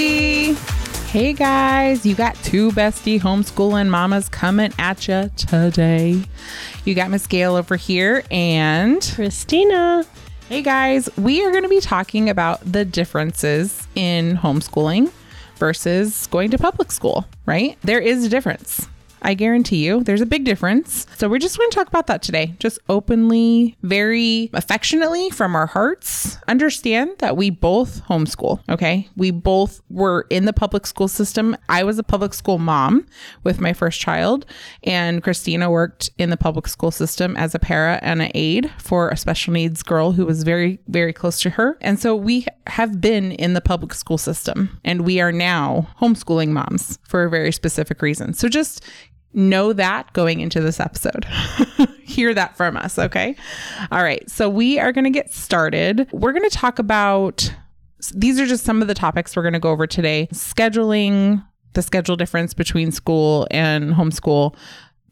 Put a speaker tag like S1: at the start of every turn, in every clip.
S1: bestie. Hey guys, you got two bestie homeschooling mamas coming at you today. You got Miss Gail over here and
S2: Christina.
S1: Hey guys, we are going to be talking about the differences in homeschooling versus going to public school, right? There is a difference. I guarantee you there's a big difference. So we're just going to talk about that today. Just openly, very affectionately from our hearts. Understand that we both homeschool, okay? We both were in the public school system. I was a public school mom with my first child, and Christina worked in the public school system as a para and an aide for a special needs girl who was very, very close to her. And so we have been in the public school system and we are now homeschooling moms for a very specific reason. So just know that going into this episode. Hear that from us, okay? All right. So we are going to get started. We're going to talk about these are just some of the topics we're going to go over today. Scheduling, the schedule difference between school and homeschool,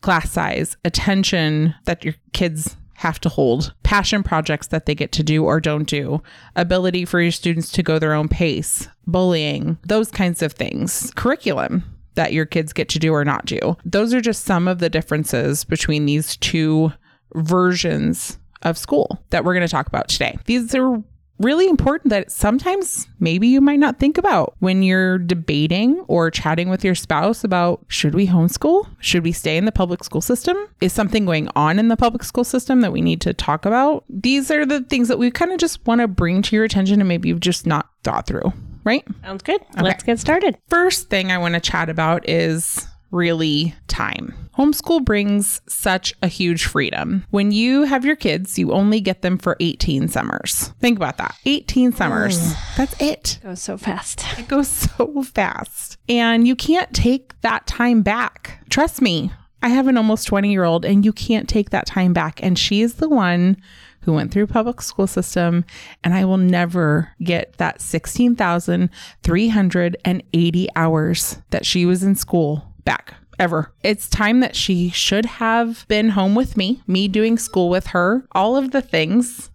S1: class size, attention that your kids have to hold, passion projects that they get to do or don't do, ability for your students to go their own pace, bullying, those kinds of things, curriculum that your kids get to do or not do. Those are just some of the differences between these two versions of school that we're going to talk about today. These are really important that sometimes maybe you might not think about when you're debating or chatting with your spouse about should we homeschool? Should we stay in the public school system? Is something going on in the public school system that we need to talk about? These are the things that we kind of just want to bring to your attention and maybe you've just not thought through right?
S2: Sounds good. Okay. Let's get started.
S1: First thing I want to chat about is really time. Homeschool brings such a huge freedom. When you have your kids, you only get them for 18 summers. Think about that 18 summers. Mm. That's it.
S2: it. Goes so fast.
S1: It goes so fast. And you can't take that time back. Trust me, I have an almost 20 year old, and you can't take that time back. And she is the one who went through public school system and I will never get that 16,380 hours that she was in school back ever. It's time that she should have been home with me, me doing school with her, all of the things.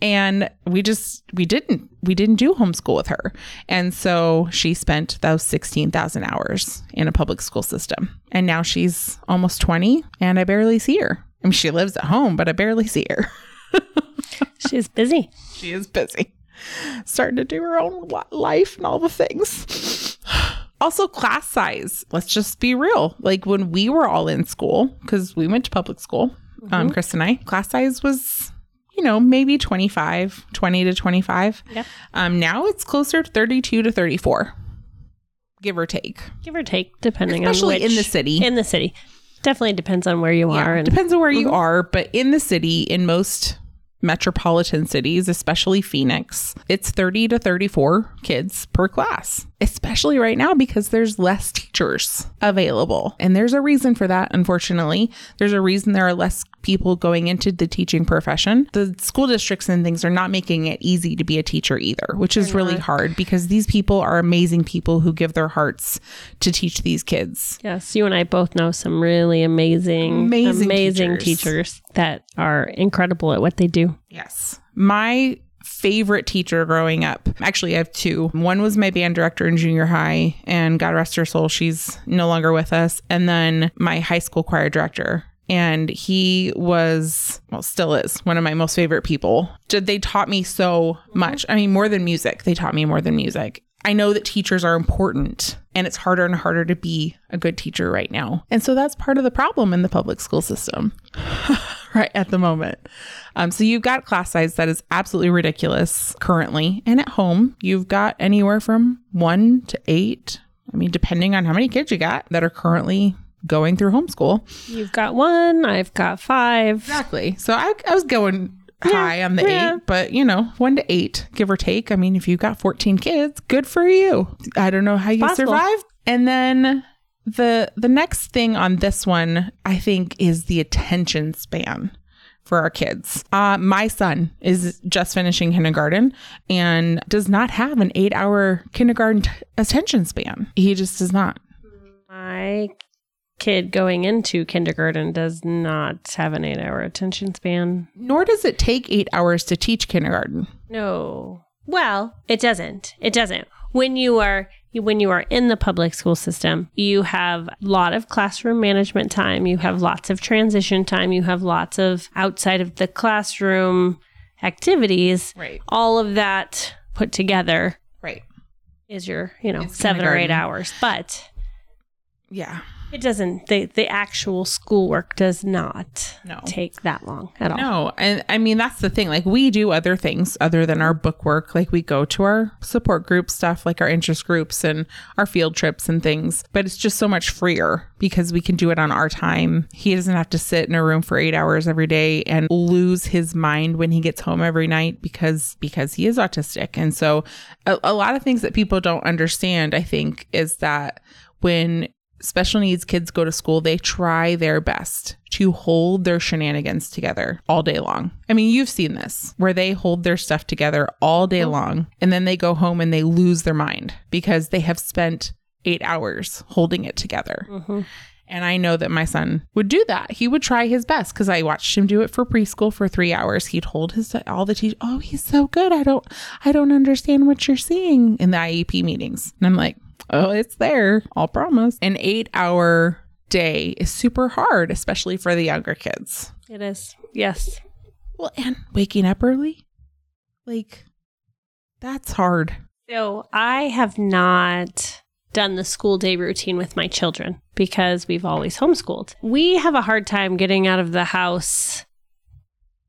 S1: And we just we didn't we didn't do homeschool with her. And so she spent those 16,000 hours in a public school system. And now she's almost 20 and I barely see her. I mean she lives at home, but I barely see her.
S2: She's busy.
S1: She is busy. Starting to do her own life and all the things. Also, class size. Let's just be real. Like when we were all in school, because we went to public school, um, mm-hmm. um, Chris and I, class size was, you know, maybe 25, 20 to 25. Yeah. Um, now it's closer to 32 to 34, give or take.
S2: Give or take, depending
S1: Especially
S2: on which,
S1: in the city.
S2: In the city. Definitely depends on where you yeah, are.
S1: And, depends on where you mhm. are, but in the city, in most metropolitan cities, especially Phoenix, it's 30 to 34 kids per class, especially right now because there's less teachers available. And there's a reason for that, unfortunately. There's a reason there are less people going into the teaching profession. The school districts and things are not making it easy to be a teacher either, which is really hard because these people are amazing people who give their hearts to teach these kids.
S2: Yes, you and I both know some really amazing, amazing, amazing teachers. teachers that are incredible at what they do.
S1: Yes. My favorite teacher growing up. Actually, I have two. One was my band director in junior high, and God rest her soul, she's no longer with us. And then my high school choir director. And he was, well, still is one of my most favorite people. They taught me so much. I mean, more than music, they taught me more than music. I know that teachers are important and it's harder and harder to be a good teacher right now. And so that's part of the problem in the public school system right at the moment. Um, so you've got class size that is absolutely ridiculous currently. And at home, you've got anywhere from one to eight. I mean, depending on how many kids you got that are currently going through homeschool.
S2: You've got one, I've got five.
S1: Exactly. So I, I was going high on the yeah. eight, but you know, one to eight, give or take. I mean, if you've got 14 kids, good for you. I don't know how you Possible. survive. And then the the next thing on this one, I think, is the attention span for our kids. Uh, my son is just finishing kindergarten and does not have an eight hour kindergarten t- attention span. He just does not.
S2: My kid going into kindergarten does not have an eight hour attention span.
S1: Nor does it take eight hours to teach kindergarten.
S2: No. Well, it doesn't. It doesn't. When you are when you are in the public school system, you have a lot of classroom management time, you have lots of transition time, you have lots of outside of the classroom activities.
S1: Right.
S2: All of that put together
S1: Right.
S2: is your, you know,
S1: It's
S2: seven or eight hours. But
S1: Yeah.
S2: It doesn't, the, the actual schoolwork does not
S1: No.
S2: take that long at all.
S1: No, and I mean that's the thing. Like we do other things other than our book work. Like we go to our support group stuff, like our interest groups and our field trips and things. But it's just so much freer because we can do it on our time. He doesn't have to sit in a room for eight hours every day and lose his mind when he gets home every night because because he is autistic. And so a, a lot of things that people don't understand, I think, is that when special needs kids go to school, they try their best to hold their shenanigans together all day long. I mean, you've seen this where they hold their stuff together all day long and then they go home and they lose their mind because they have spent eight hours holding it together.
S2: Mhm.
S1: And I know that my son would do that. He would try his best because I watched him do it for preschool for three hours. He'd hold his all the teach. Oh, he's so good. I don't, I don't understand what you're seeing in the IEP meetings. And I'm like, oh, it's there. I'll promise. An eight hour day is super hard, especially for the younger kids.
S2: It is. Yes.
S1: Well, and waking up early, like that's hard.
S2: So I have not done the school day routine with my children because we've always homeschooled. We have a hard time getting out of the house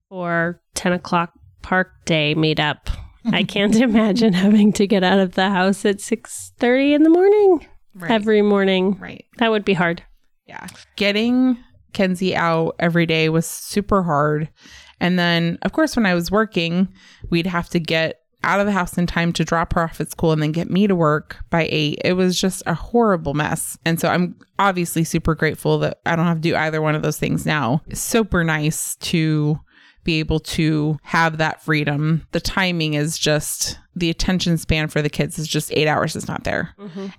S2: for 10 o'clock park day meetup. I can't imagine having to get out of the house at 6.30 in the morning
S1: Right.
S2: every morning.
S1: right.
S2: That would be hard.
S1: Yeah. Getting Kenzie out every day was super hard. And then, of course, when I was working, we'd have to get out of the house in time to drop her off at school and then get me to work by eight. It was just a horrible mess. And so I'm obviously super grateful that I don't have to do either one of those things now. It's super nice to be able to have that freedom. The timing is just the attention span for the kids is just eight hours is not there.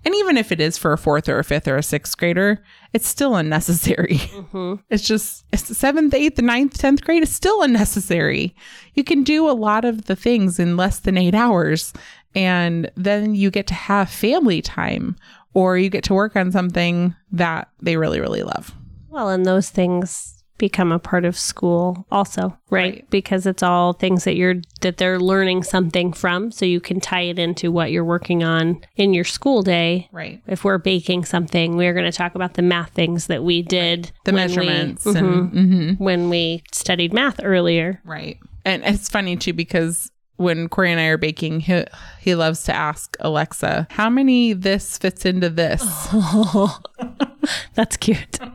S1: And even if it is for a fourth or a fifth or a sixth grader, it's still unnecessary.
S2: hmm
S1: It's just it's seventh, eighth, ninth, tenth grade is still unnecessary. You can do a lot of the things in less than eight hours, and then you get to have family time, or you get to work on something that they really, really love.
S2: Well, and those things become a part of school also, right?
S1: Right.
S2: Because it's all things that you're that they're learning something from, so you can tie it into what you're working on in your school day.
S1: Right.
S2: If we're baking something, we're going to talk about the math things that we did,
S1: The
S2: when we-
S1: measurements
S2: Mhm.
S1: and mhm.
S2: when we studied math earlier.
S1: right. And it's funny too because when Corey and I are baking, he he loves to ask Alexa, "How many this fits into this?"
S2: That's cute.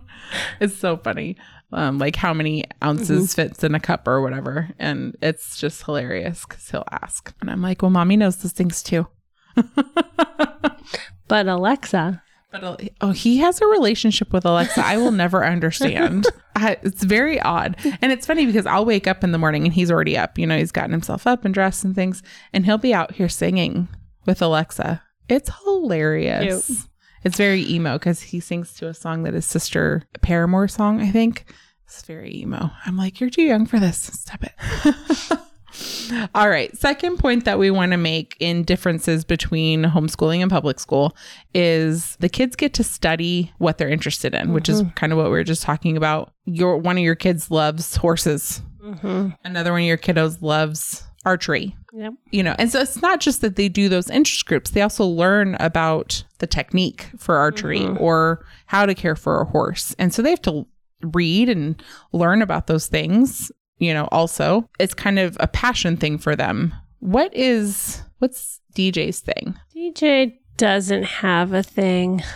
S1: It's so funny. Um, like how many ounces fits in a cup or whatever. And it's just hilarious because he'll ask. And I'm like, well, mommy knows those things too.
S2: But Alexa,
S1: But uh, oh, he has a relationship with Alexa I will never understand. I, it's very odd. And it's funny because I'll wake up in the morning and he's already up. You know, he's gotten himself up and dressed and things. And he'll be out here singing with Alexa. It's hilarious.
S2: Cute.
S1: It's very emo because he sings to a song that his sister Paramore song, I think. It's very emo. I'm like, you're too young for this. Stop it. All right. Second point that we want to make in differences between homeschooling and public school is the kids get to study what they're interested in, which is kind of what we were just talking about. Your one of your kids loves horses.
S2: hmm
S1: Another one of your kiddos loves archery.
S2: yep.
S1: You know, and so it's not just that they do those interest groups, they also learn about the technique for archery mm-hmm. or how to care for a horse. And so they have to read and learn about those things, you know, also. It's kind of a passion thing for them. What is what's DJ's thing?
S2: DJ doesn't have a thing.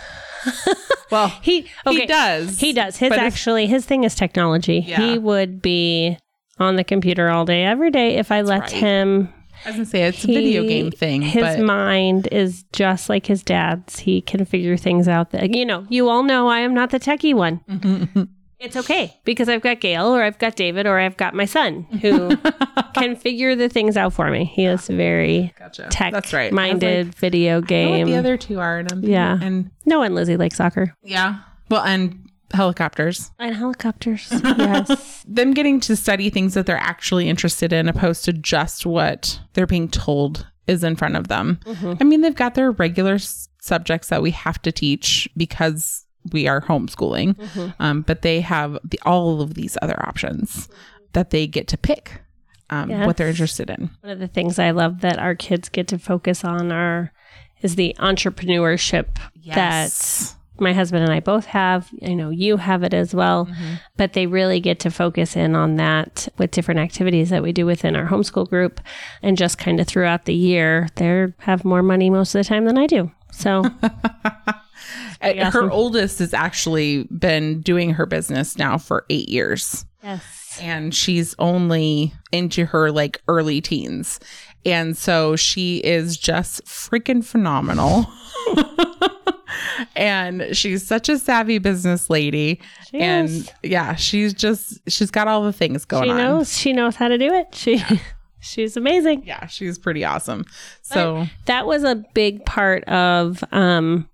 S1: Well,
S2: He okay.
S1: he does.
S2: He does. His actually his thing is technology.
S1: Yeah.
S2: He would be on the computer all day every day if I let
S1: right.
S2: him.
S1: I was gonna say it's a video game thing,
S2: His
S1: but
S2: mind is just like his dad's. He can figure things out that you know, you all know I am not the techie one. It's okay because I've got Gail or I've got David or I've got my son who can figure the things out for me. He is very
S1: gotcha.
S2: tech
S1: That's right.
S2: minded
S1: like,
S2: video
S1: I know what
S2: game.
S1: the other two are, and I'm
S2: Yeah.
S1: and
S2: no one Lizzie likes soccer.
S1: yeah, well, and helicopters.
S2: And helicopters. yes.
S1: them getting to study things that they're actually interested in opposed to just what they're being told is in front of them. I mean, they've got their regular s- subjects that we have to teach because we are homeschooling. Um, but they have the, all of these other options that they get to pick um, what they're interested in.
S2: One of the things I love that our kids get to focus on are is the entrepreneurship that my husband and I both have. I know you have it as well, but they really get to focus in on that with different activities that we do within our homeschool group and just kind of throughout the year. They have more money most of the time than I do. So
S1: Uh,
S2: awesome.
S1: Her oldest has actually been doing her business now for eight years.
S2: yes.
S1: and she's only into her like early teens. And so she is just freaking phenomenal. and she's such a savvy business lady.
S2: She
S1: and
S2: is.
S1: yeah, she's just she's got all the things going
S2: She
S1: on.
S2: knows she knows how to do it. She she's amazing.
S1: Yeah, she's pretty awesome. So
S2: that was a big part of um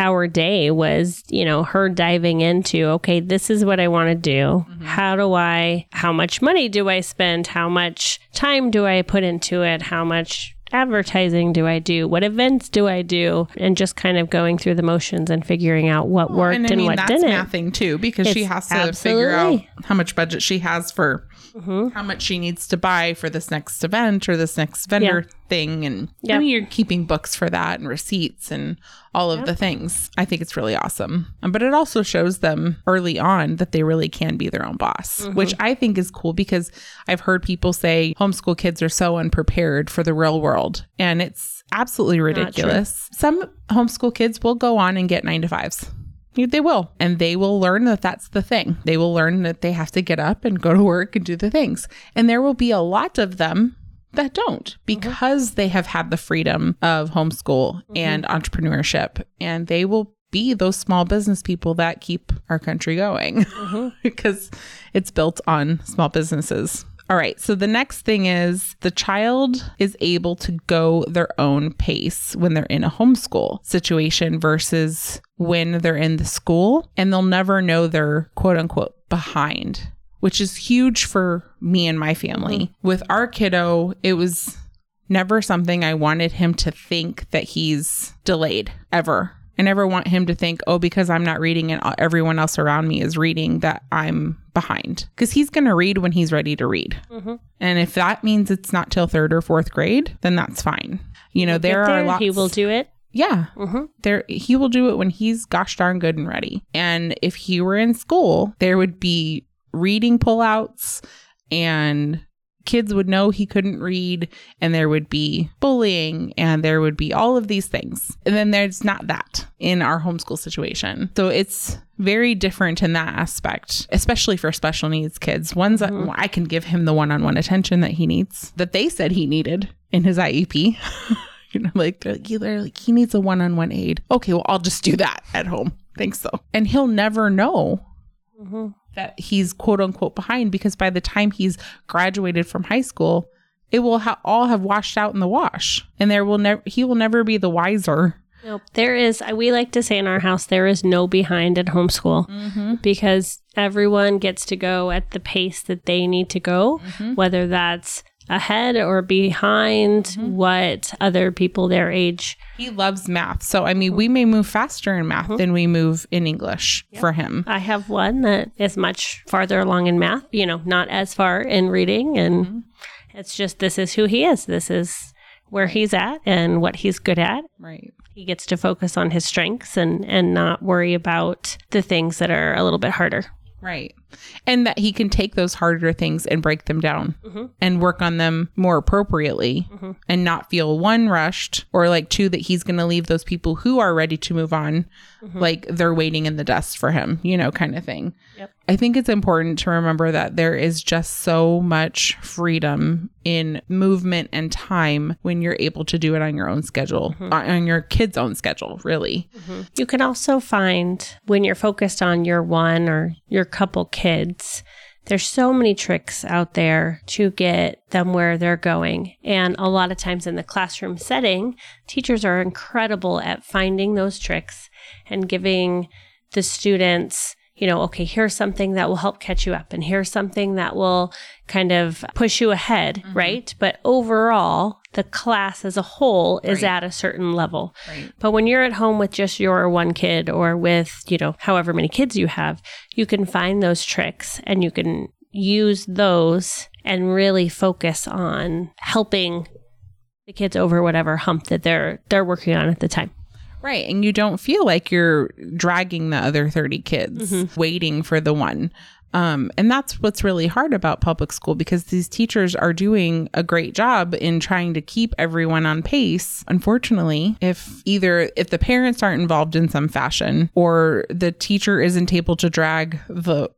S2: our day was you know her diving into okay this is what i want to do how do i how much money do i spend how much time do i put into it how much advertising do i do? What events do i do? And just kind of going through the motions and figuring out what worked
S1: and
S2: and,
S1: I mean
S2: what
S1: that's
S2: didn't.
S1: mathing too because she has to figure out how much budget she has for
S2: Mhm.
S1: how much she needs to buy for this next event or this next vendor thing and
S2: Yep.
S1: I mean you're keeping books for that and receipts and all of the things. I think it's really awesome. Um, But it also shows them early on that they really can be their own boss,
S2: Mm-hmm.
S1: which I think is cool because I've heard people say homeschool kids are so unprepared for the real world and it's absolutely ridiculous. Some homeschool kids will go on and get 9 to 5s. They will. And they will learn that that's the thing. They will learn that they have to get up and go to work and do the things. And there will be a lot of them that don't because they have had the freedom of homeschool mm-hmm. and entrepreneurship. And they will be those small business people that keep our country going mm-hmm. because it's built on small businesses. All right. So the next thing is the child is able to go their own pace when they're in a homeschool situation versus when they're in the school and they'll never know they're quote unquote behind, which is huge for me and my family. With our kiddo, it was never something I wanted him to think that he's delayed ever. I never want him to think, oh, because I'm not reading and everyone else around me is reading, that I'm behind. Because he's going to read when he's ready to read.
S2: Mhm.
S1: And if that means it's not till third or fourth grade, then that's fine. You know, there,
S2: Get
S1: are lots.
S2: he will do it
S1: Yeah,
S2: hmm
S1: there he will do it when he's gosh darn good and ready. And if he were in school, there would be reading pullouts and kids would know he couldn't read and there would be bullying and there would be all of these things. And then there's not that in our homeschool situation. So it's very different in that aspect, especially for special needs kids. Ones that I can give him the one-on-one attention that he needs that they said he needed in his IEP. you know, like they're, like they're like he needs a one-on-one aid. Okay, well I'll just do that at home. Thanks though. And he'll never know
S2: hmm
S1: that he's quote unquote behind because by the time he's graduated from high school, it will ha- all have washed out in the wash, and there will never he will never be the wiser.
S2: Nope. There is, we like to say in our house, there is no behind at homeschool
S1: Mm-hmm.
S2: because everyone gets to go at the pace that they need to go,
S1: Mm-hmm.
S2: whether that's ahead or behind
S1: Mm-hmm.
S2: what other people their age.
S1: He loves math, so I mean, we may move faster in math than we move in English for him.
S2: I have one that is much farther along in math, you know, not as far in reading. And
S1: Mm-hmm.
S2: it's just this is who he is. This is where he's at and what he's good at.
S1: Right.
S2: He gets to focus on his strengths and, and not worry about the things that are a little bit harder.
S1: Right. And that he can take those harder things and break them down
S2: Mhm.
S1: and work on them more appropriately
S2: Mhm.
S1: and not feel one rushed or like two that he's going to leave those people who are ready to move on like they're waiting in the dust for him, you know, kind of thing.
S2: Yep.
S1: I think it's important to remember that there is just so much freedom in movement and time when you're able to do it on your own schedule, on- on your kid's own schedule, really.
S2: You can also find when you're focused on your one or your couple kids, there's so many tricks out there to get them where they're going. And a lot of times in the classroom setting, teachers are incredible at finding those tricks and giving the students you know, okay, here's something that will help catch you up and here's something that will kind of push you ahead, mm-hmm. right? But overall, the class as a whole is
S1: Right.
S2: at a certain level.
S1: Right.
S2: But when you're at home with just your one kid or with, you know, however many kids you have, you can find those tricks and you can use those and really focus on helping the kids over whatever hump that they're they're working on at the time.
S1: Right. And you don't feel like you're dragging the other 30 kids mm-hmm. waiting for the one. Um, and that's what's really hard about public school because these teachers are doing a great job in trying to keep everyone on pace. Unfortunately, if either if the parents aren't involved in some fashion or the teacher isn't able to drag the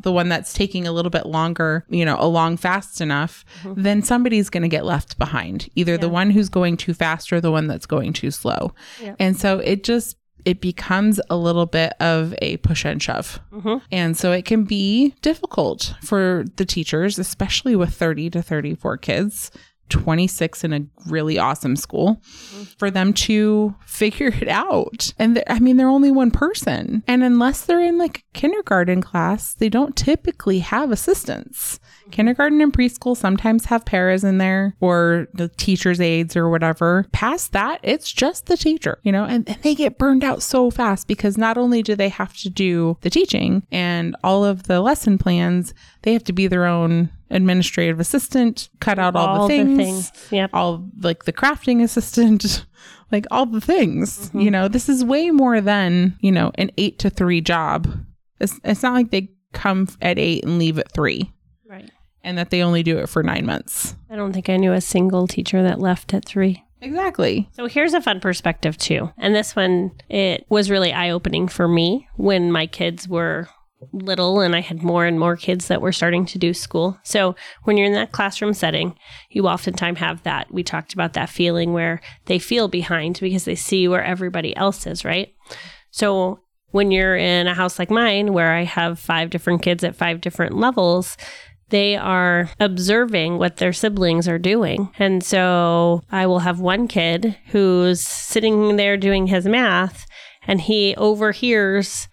S1: the one that's taking a little bit longer, you know, along fast enough, then somebody's going to get left behind. Either the one who's going too fast or the one that's going too slow.
S2: Yep.
S1: And so it just it becomes a little bit of a push and shove. Mm-hmm. And so it can be difficult for the teachers, especially with 30 to 34 kids, 26 in a really awesome school, for them to figure it out. And I mean, they're only one person. And unless they're in like a kindergarten class, they don't typically have assistants. Kindergarten and preschool sometimes have paras in there or the teacher's aides or whatever. Past that, it's just the teacher, you know, and, and they get burned out so fast because not only do they have to do the teaching and all of the lesson plans, they have to be their own administrative assistant, cut out all, the things, the things.
S2: Yep.
S1: all like the crafting assistant, like all the things. Mm-hmm. You know, this is way more than, you know, an eight to three job. It's, it's not like they come at eight and leave at three
S2: Right.
S1: and that they only do it for nine months.
S2: I don't think I knew a single teacher that left at three.
S1: Exactly.
S2: So here's a fun perspective too. And this one, it was really eye opening for me when my kids were little and I had more and more kids that were starting to do school. So when you're in that classroom setting, you oftentimes have that. We talked about that feeling where they feel behind because they see where everybody else is, right? So when you're in a house like mine where I have five different kids at five different levels, they are observing what their siblings are doing. And so I will have one kid who's sitting there doing his math and he overhears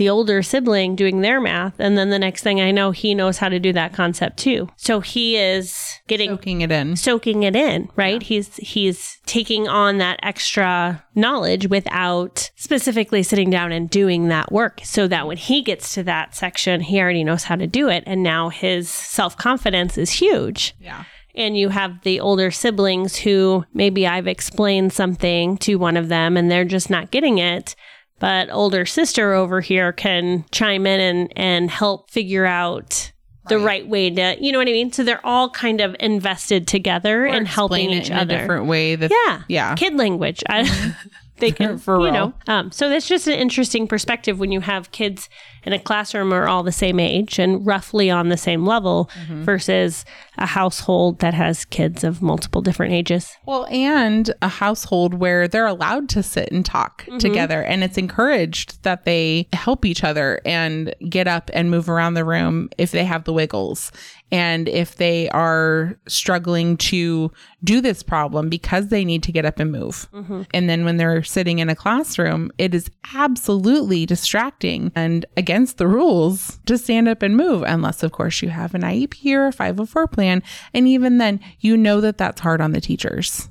S2: the older sibling doing their math. And then the next thing I know, he knows how to do that concept too. So he is getting
S1: Soaking it in.
S2: soaking it in, right? He's he's taking on that extra knowledge without specifically sitting down and doing that work so that when he gets to that section, he already knows how to do it and now his self-confidence is huge.
S1: Yeah.
S2: And you have the older siblings who maybe I've explained something to one of them and they're just not getting it. But older sister over here can chime in and, and help figure out the
S1: Right.
S2: right way to, you know what I mean? So they're all kind of invested together and helping each
S1: in
S2: other.
S1: a different way. That,
S2: yeah.
S1: Yeah.
S2: Kid language. I, they can,
S1: For
S2: you
S1: real.
S2: know. Um, so that's just an interesting perspective when you have kids in a classroom are all the same age and roughly on the same level
S1: Mm-hmm.
S2: versus a household that has kids of multiple different ages.
S1: Well, and a household where they're allowed to sit and talk together and it's encouraged that they help each other and get up and move around the room if they have the wiggles. And if they are struggling to do this problem because they need to get up and move. Mm-hmm. And then when they're sitting in a classroom, it is absolutely distracting and against the rules to stand up and move, unless, of course, you have an IEP or a 504 plan. And even then, you know that that's hard on the teachers.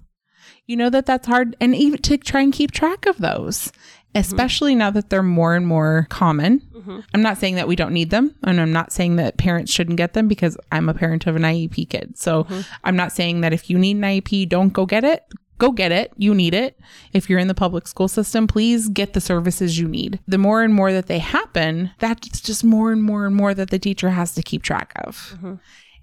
S1: You know that that's hard, and even to try and keep track of those, Mm-hmm. especially now that they're more and more common. Mm-hmm. I'm not saying that we don't need them, and I'm not saying that parents shouldn't get them because I'm a parent of an IEP kid. So mm-hmm. I'm not saying that if you need an IEP, don't go get it. Go get it. You need it. If you're in the public school system, please get the services you need. The more and more that they happen, that's just more and more and more that the teacher has to keep track of.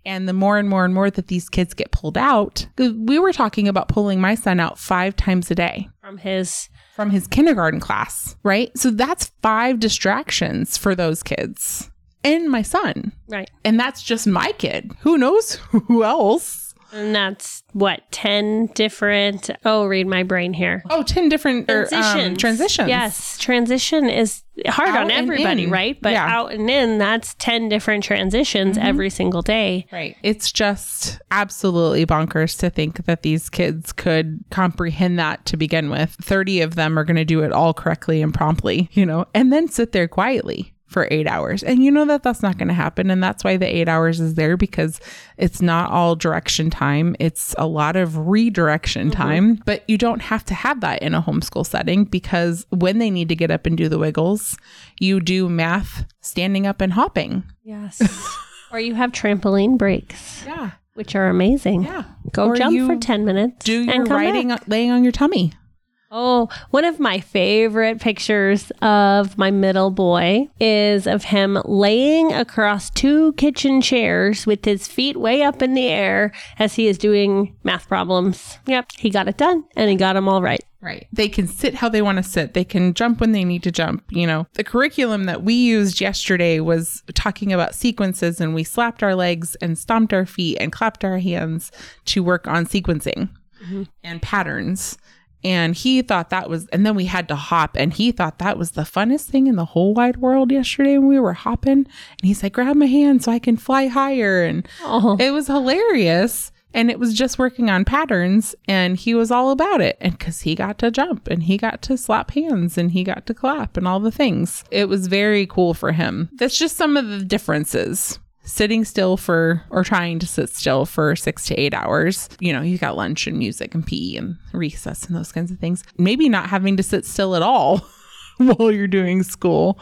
S1: And the more and more and more that these kids get pulled out, we were talking about pulling my son out five times a day
S2: From his
S1: from his kindergarten class, right? So that's five distractions for those kids and my son.
S2: right.
S1: And that's just my kid. Who knows who else?
S2: And that's what, 10 different. Oh, read my brain here.
S1: Oh, 10 different er, um,
S2: Transitions.
S1: transitions.
S2: Yes. Transition is hard
S1: Out
S2: on everybody,
S1: in.
S2: right? But
S1: Yeah. Mm-hmm.
S2: out and in, that's 10 different transitions every single day.
S1: Right. It's just absolutely bonkers to think that these kids could comprehend that to begin with. 30 of them are going to do it all correctly and promptly, you know, and then sit there quietly. For eight hours. And you know that that's not going to happen. And that's why the eight hours is there because it's not all direction time, it's a lot of redirection mm-hmm. time. But you don't have to have that in a homeschool setting because when they need to get up and do the wiggles, you do math standing up and hopping.
S2: Yes. or you have trampoline breaks,
S1: Yeah.
S2: which are amazing.
S1: Yeah.
S2: Go
S1: Or
S2: jump for 10 minutes.
S1: Do your
S2: and come
S1: riding
S2: back.
S1: laying on your tummy.
S2: Oh, one of my favorite pictures of my middle boy is of him laying across two kitchen chairs with his feet way up in the air as he is doing math problems. Yep, he got it done and he got them all right.
S1: Right. They can sit how they want to sit. They can jump when they need to jump. You know, the curriculum that we used yesterday was talking about sequences, and we slapped our legs and stomped our feet and clapped our hands to work on sequencing mm-hmm. and patterns. And he thought that was, and then we had to hop, and he thought that was the funnest thing in the whole wide world yesterday when we were hopping. And he's like, grab my hand so I can fly higher. And
S2: Oh,
S1: it was hilarious. And it was just working on patterns. And he was all about it. And because he got to jump and he got to slap hands and he got to clap and all the things. It was very cool for him. That's just some of the differences sitting still for or trying to sit still for six to eight hours you know you got lunch and music and pe and recess and those kinds of things maybe not having to sit still at all while you're doing school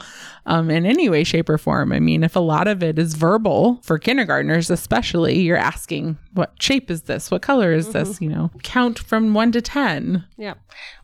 S1: um, in any way, shape, or form. I mean, if a lot of it is verbal for kindergartners, especially, you're asking, what shape is this? What color is this? You know, count from one to 10.
S2: Yep.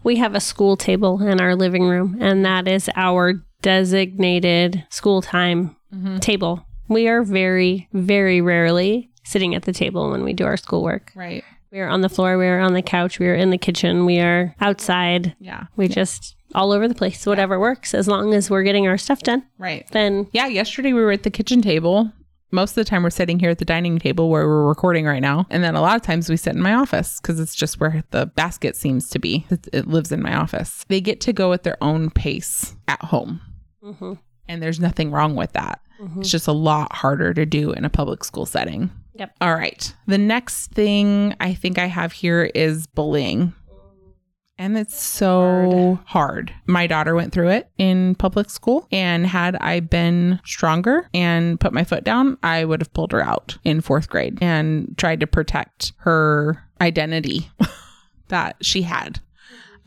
S2: We have a school table in our living room, and that is our designated school time table. We are very, very rarely sitting at the table when we do our schoolwork.
S1: Right.
S2: We are on the floor, we are on the couch, we are in the kitchen, we are outside.
S1: Yeah.
S2: We just all over the place. Whatever works, as long as we're getting our stuff done,
S1: Right.
S2: then
S1: Yeah. Yesterday we were at the kitchen table. Most of the time we're sitting here at the dining table where we're recording right now. And then a lot of times we sit in my office because it's just where the basket seems to be. It, it lives in my office. They get to go at their own pace at home.
S2: Mhm.
S1: And there's nothing wrong with that. Mm-hmm. It's just a lot harder to do in a public school setting.
S2: Yep.
S1: All right. The next thing I think I have here is bullying. And it's so hard. My daughter went through it in public school. And had I been stronger and put my foot down, I would have pulled her out in fourth grade and tried to protect her identity that she had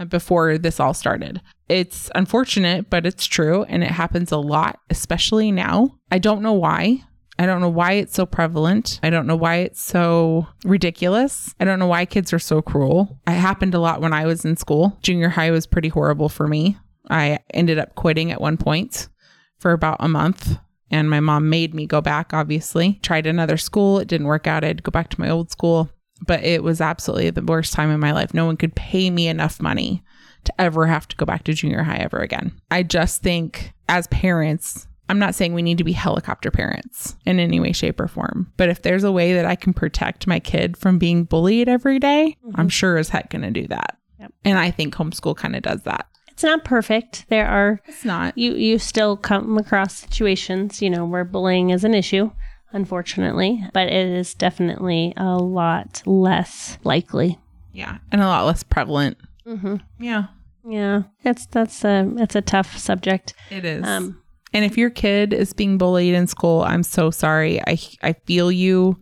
S1: before this all started. It's unfortunate, but it's true. And it happens a lot, especially now. I don't know why. I don't know why it's so prevalent. I don't know why it's so ridiculous. I don't know why kids are so cruel. It happened a lot when I was in school. Junior high was pretty horrible for me. I ended up quitting at one point for about a month. And my mom made me go back, obviously. Tried another school. It didn't work out. I had to go back to my old school. But it was absolutely the worst time in my life. No one could pay me enough money to ever have to go back to junior high ever again. I just think as parents, I'm not saying we need to be helicopter parents in any way, shape, or form. But if there's a way that I can protect my kid from being bullied every day, mm-hmm. I'm sure as heck going to do that.
S2: Yep.
S1: And I think homeschool kind of does that.
S2: it's not perfect. There are
S1: It's not.
S2: you you still come across situations, you know, where bullying is an issue, unfortunately, but it is definitely a lot less likely.
S1: Yeah. And a lot less prevalent.
S2: Mm-hmm.
S1: Yeah.
S2: Yeah, it's that's a it's a tough subject.
S1: It is.
S2: Um,
S1: and if your kid is being bullied in school, I'm so sorry. I I feel you.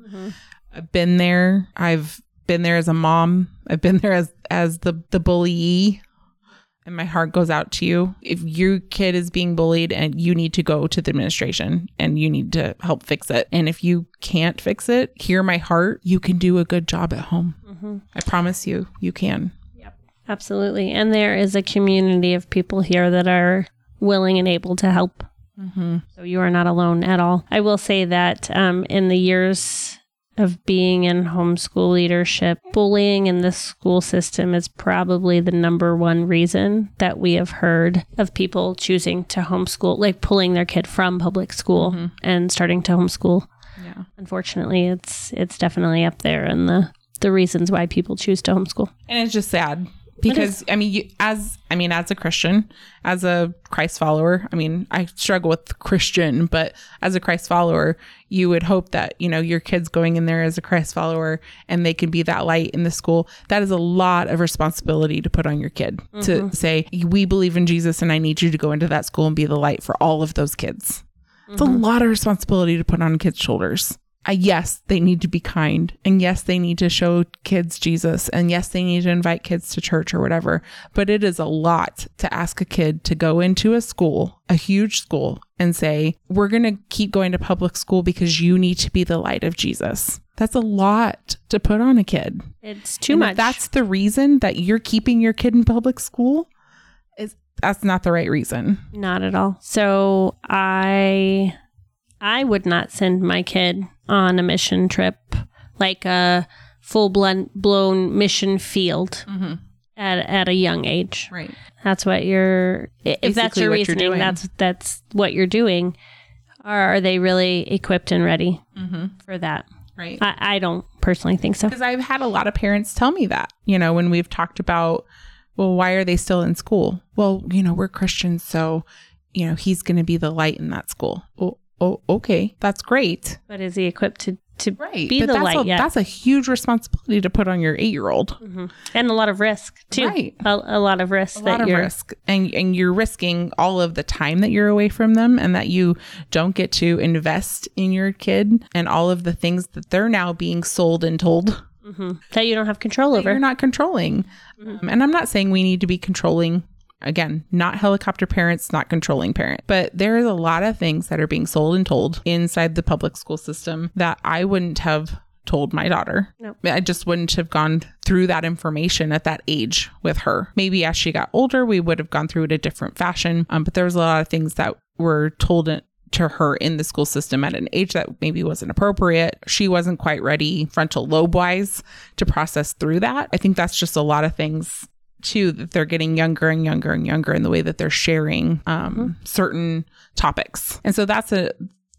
S1: I've been there. I've been there as a mom. I've been there as as the the bullyee. And my heart goes out to you. If your kid is being bullied and you need to go to the administration and you need to help fix it. And if you can't fix it, hear my heart. You can do a good job at home. I promise you, you can.
S2: Absolutely, and there is a community of people here that are willing and able to help.
S1: Mm-hmm.
S2: So you are not alone at all. I will say that um, in the years of being in homeschool leadership, bullying in the school system is probably the number one reason that we have heard of people choosing to homeschool, like pulling their kid from public school and starting to homeschool.
S1: Yeah.
S2: Unfortunately, it's it's definitely up there in the the reasons why people choose to homeschool.
S1: And it's just sad because I mean, you, as I mean, as a Christian, as a Christ follower, I mean, I struggle with Christian, but as a Christ follower, you would hope that you know your kids going in there as a Christ follower and they can be that light in the school. That is a lot of responsibility to put on your kid to mm-hmm. say, "We believe in Jesus, and I need you to go into that school and be the light for all of those kids." It's a mm-hmm. lot of responsibility to put on kids' shoulders. Uh, yes, they need to be kind. And yes, they need to show kids Jesus. And yes, they need to invite kids to church or whatever. But it is a lot to ask a kid to go into a school, a huge school, and say, we're going to keep going to public school because you need to be the light of Jesus. That's a lot to put on a kid.
S2: It's too
S1: And if
S2: much.
S1: that's the reason that you're keeping your kid in public school. Is that's not the right reason.
S2: Not at all. So I I would not send my kid on a mission trip like a full blown blown mission field
S1: Mm-hmm.
S2: at at a young age.
S1: Right.
S2: That's what you're if that's your reasoning,
S1: doing.
S2: that's that's what you're doing. Are, are they really equipped and ready
S1: Mm-hmm.
S2: for that?
S1: Right.
S2: I, I don't personally think so.
S1: Because I've had a lot of parents tell me that, you know, when we've talked about, well, why are they still in school? Well, you know, we're Christians, so, you know, he's going to be the light in that school. Oh, oh, okay. That's great.
S2: But is he equipped to to
S1: Right.
S2: be
S1: but
S2: the
S1: that's
S2: light
S1: a,
S2: yet?
S1: That's a huge responsibility to put on your eight year old.
S2: Mhm. and a lot of risk too.
S1: Right.
S2: A, a lot of risk
S1: A
S2: that
S1: lot of
S2: you're
S1: risk. And, and you're risking all of the time that you're away from them and that you don't get to invest in your kid and all of the things that they're now being sold and told.
S2: Mm-hmm. that you don't have control
S1: that
S2: over.
S1: you're not controlling. Um, and I'm not saying we need to be controlling. Again, not helicopter parents, not controlling parent. But there is a lot of things that are being sold and told inside the public school system that I wouldn't have told my daughter.
S2: Nope.
S1: I just wouldn't have gone through that information at that age with her. Maybe as she got older, we would have gone through it a different fashion. Um, but there was a lot of things that were told to her in the school system at an age that maybe wasn't appropriate. She wasn't quite ready frontal lobe wise to process through that. I think that's just a lot of things too that they're getting younger and younger and younger in the way that they're sharing um, certain topics. And so that's a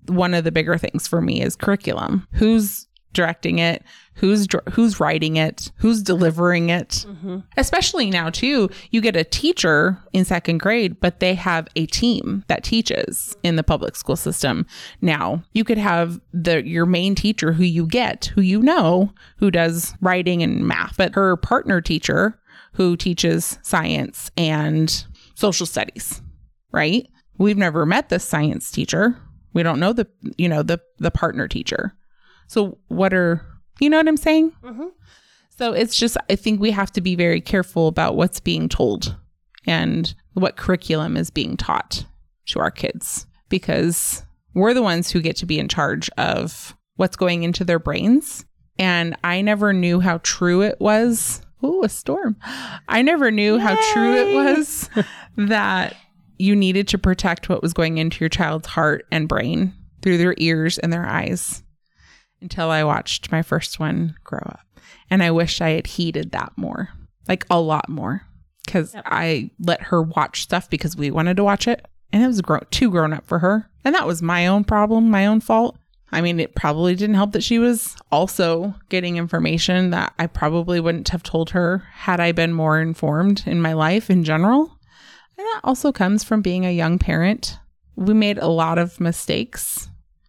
S1: one of the bigger things for me is curriculum. Who's directing it? Who's who's writing it? Who's delivering it?
S2: Mhm.
S1: Especially now too, you get a teacher in second grade, but they have a team that teaches in the public school system. Now, you could have the your main teacher who you get, who you know, who does writing and math, but her partner teacher who teaches science and social studies, right? We've never met this science teacher. We don't know the, you know, the the partner teacher. So what are, you know what I'm saying?
S2: Mhm.
S1: So it's just, I think we have to be very careful about what's being told and what curriculum is being taught to our kids because we're the ones who get to be in charge of what's going into their brains. And I never knew how true it was. Ooh, a storm. I never knew how true it was that you needed to protect what was going into your child's heart and brain through their ears and their eyes until I watched my first one grow up. And I wish I had heeded that more, like a lot more, because
S2: Yep.
S1: I let her watch stuff because we wanted to watch it. And it was grown, too grown up for her. And that was my own problem, my own fault. I mean, it probably didn't help that she was also getting information that I probably wouldn't have told her had I been more informed in my life in general. And that also comes from being a young parent. We made a lot of mistakes.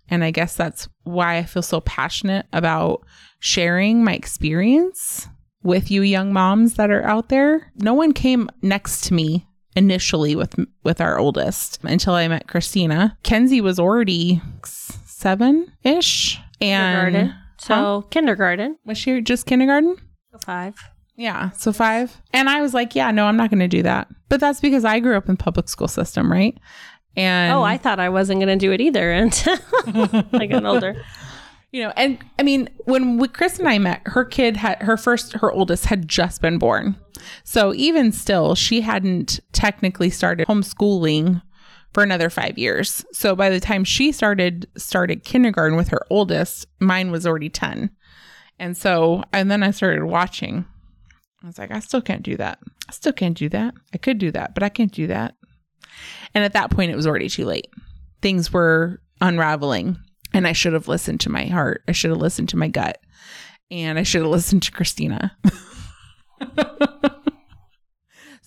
S1: And I guess that's why I feel so passionate about sharing my experience with you young moms that are out there. No one came next to me initially with with our oldest until I met Christina. Kenzie was already 7ish and
S2: kindergarten. So kindergarten.
S1: was she just kindergarten?
S2: Five.
S1: Yeah, so five. And I was like, yeah, no, I'm not going to do that. But that's because I grew up in public school system, right? And
S2: oh, I thought I wasn't going to do it either until I got older.
S1: you know, and I mean, when we, Chris and I met, her kid had her first, her oldest had just been born. So even still, she hadn't technically started homeschooling for another five years. So by the time she started started kindergarten with her oldest, mine was already ten. And so, and then I started watching. I was like, I still can't do that. I still can't do that. I could do that, but I can't do that. And at that point, it was already too late. Things were unraveling, and I should have listened to my heart. I should have listened to my gut, and I should have listened to Christina.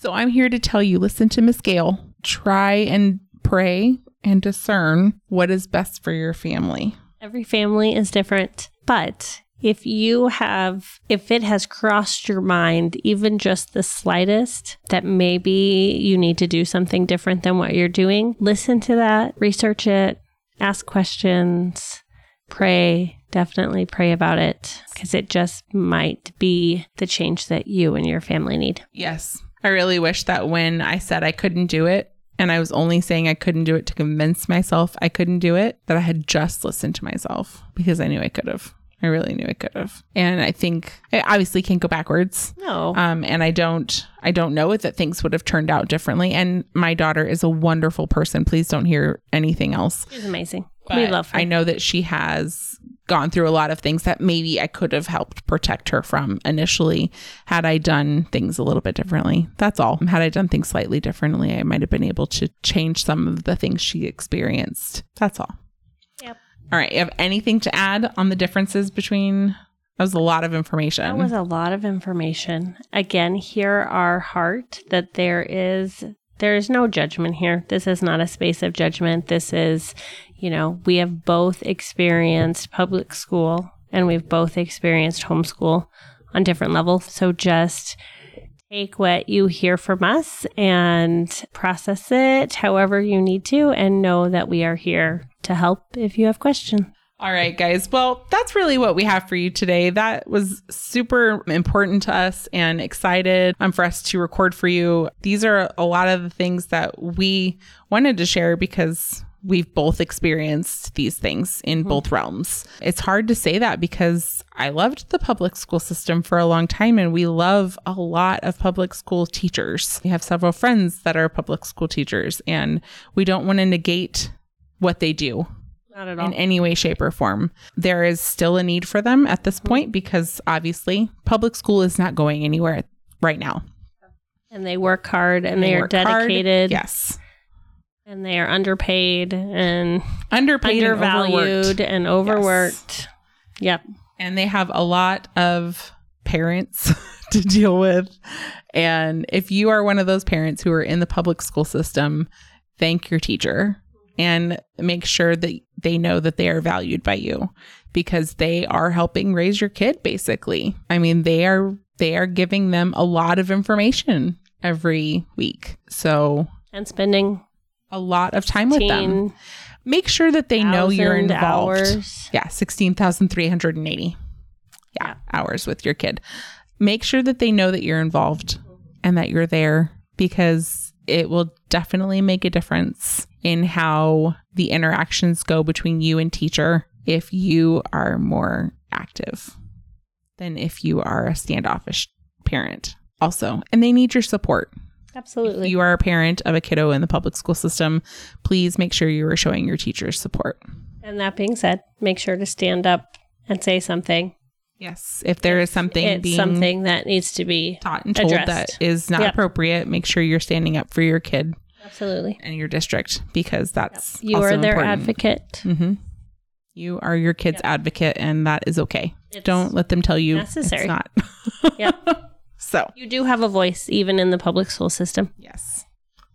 S1: So I'm here to tell you listen to Miss Gail. Try and pray and discern what is best for your family.
S2: Every family is different, but if you have, if it has crossed your mind, even just the slightest, that maybe you need to do something different than what you're doing, listen to that, research it, ask questions, pray. Definitely pray about it because it just might be the change that you and your family need.
S1: Yes. I really wish that when I said I couldn't do it, and I was only saying I couldn't do it to convince myself I couldn't do it, that I had just listened to myself because I knew I could have. I really knew I could have. And I think I obviously can't go backwards.
S2: No.
S1: Um, and I don't I don't know that things would have turned out differently. And my daughter is a wonderful person. Please don't hear anything else.
S2: She's amazing. we love her.
S1: I know that she has gone through a lot of things that maybe I could have helped protect her from initially had I done things a little bit differently. That's all. Had I done things slightly differently, I might have been able to change some of the things she experienced. That's all.
S2: Yep.
S1: All right. You have anything to add on the differences between? That was a lot of information.
S2: That was a lot of information. Again, hear our heart that there is there is no judgment here. This is not a space of judgment. This is, you know, we have both experienced public school and we've both experienced homeschool on different levels. So just take what you hear from us and process it however you need to and know that we are here to help if you have questions.
S1: All right, guys. Well, that's really what we have for you today. That was super important to us and excited um, for us to record for you. These are a lot of the things that we wanted to share because we've both experienced these things in hmm. both realms. It's hard to say that because I loved the public school system for a long time and we love a lot of public school teachers. We have several friends that are public school teachers and we don't want to negate what they do
S2: Not at all.
S1: in any way, shape, or form. There is still a need for them at this hmm. point because obviously public school is not going anywhere right now.
S2: And they work hard and they, are
S1: work hard.
S2: dedicated.
S1: Yes.
S2: And they are underpaid and
S1: Underpaid and
S2: undervalued
S1: overworked.
S2: and overworked. Yep.
S1: And they have a lot of parents to deal with. And if you are one of those parents who are in the public school system, thank your teacher and make sure that they know that they are valued by you because they are helping raise your kid basically. I mean, they are they are giving them a lot of information every week. So,
S2: And spending
S1: a lot of time with them. Make sure that they know you're involved.
S2: hours.
S1: Yeah, 16,380. Yeah, hours with your kid. Make sure that they know that you're involved and that you're there because it will definitely make a difference in how the interactions go between you and teacher if you are more active than if you are a standoffish parent. Also, and they need your support. If
S2: Absolutely.
S1: you are a parent of a kiddo in the public school system, please make sure you are showing your teachers support.
S2: and that being said, make sure to stand up and say something.
S1: Yes. If there is something
S2: something that needs to be
S1: taught and told
S2: addressed.
S1: that is not
S2: Yep.
S1: appropriate, make sure you're standing up for your kid
S2: absolutely.
S1: and your district because that's
S2: You
S1: also
S2: are their
S1: important.
S2: advocate.
S1: hmm You are your kid's advocate, and that is okay.
S2: It's
S1: Don't let them tell you
S2: necessary.
S1: it's not.
S2: Yep.
S1: so,
S2: You do have a voice even in the public school system.
S1: yes.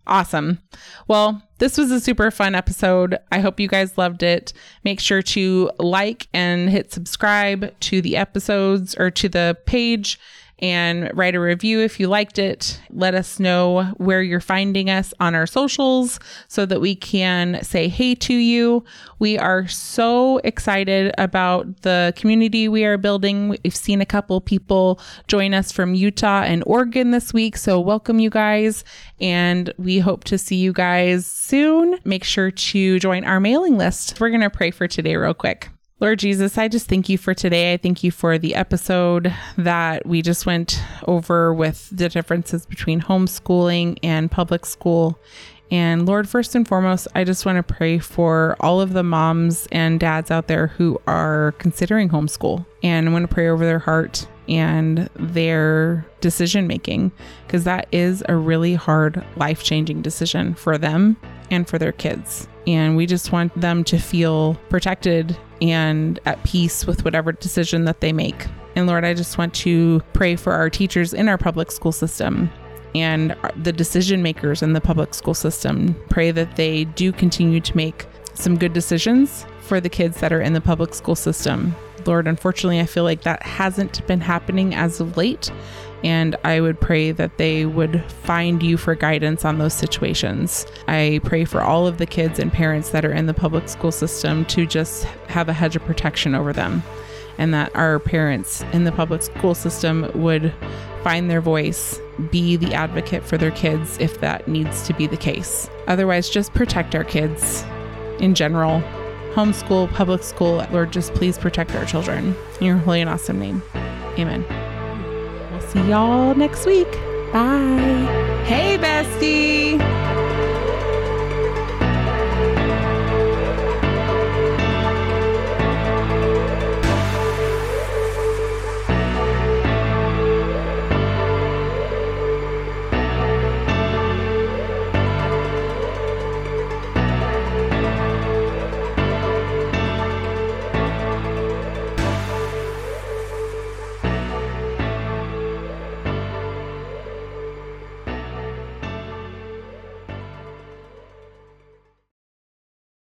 S1: Awesome. Well, this was a super fun episode. I hope you guys loved it. Make sure to like and hit subscribe to the episodes or to the page and write a review if you liked it. Let us know where you're finding us on our socials so that we can say hey to you. We are so excited about the community we are building. We've seen a couple people join us from Utah and Oregon this week. So, welcome you guys. And we hope to see you guys soon. Make sure to join our mailing list. We're going to pray for today, real quick. Lord Jesus, I just thank you for today. I thank you for the episode that we just went over with the differences between homeschooling and public school. And Lord, first and foremost, I just want to pray for all of the moms and dads out there who are considering homeschool. And I want to pray over their heart and their decision making because that is a really hard, life changing decision for them and for their kids. And we just want them to feel protected and at peace with whatever decision that they make. And Lord, I just want to pray for our teachers in our public school system and the decision makers in the public school system. Pray that they do continue to make some good decisions for the kids that are in the public school system. Lord, unfortunately, I feel like that hasn't been happening as of late. And I would pray that they would find you for guidance on those situations. I pray for all of the kids and parents that are in the public school system to just have a hedge of protection over them. And that our parents in the public school system would find their voice, be the advocate for their kids if that needs to be the case. Otherwise, just protect our kids in general. Homeschool, public school, Lord, just please protect our children. In your holy and awesome name. Amen. See y'all next week. Bye. Hey, bestie.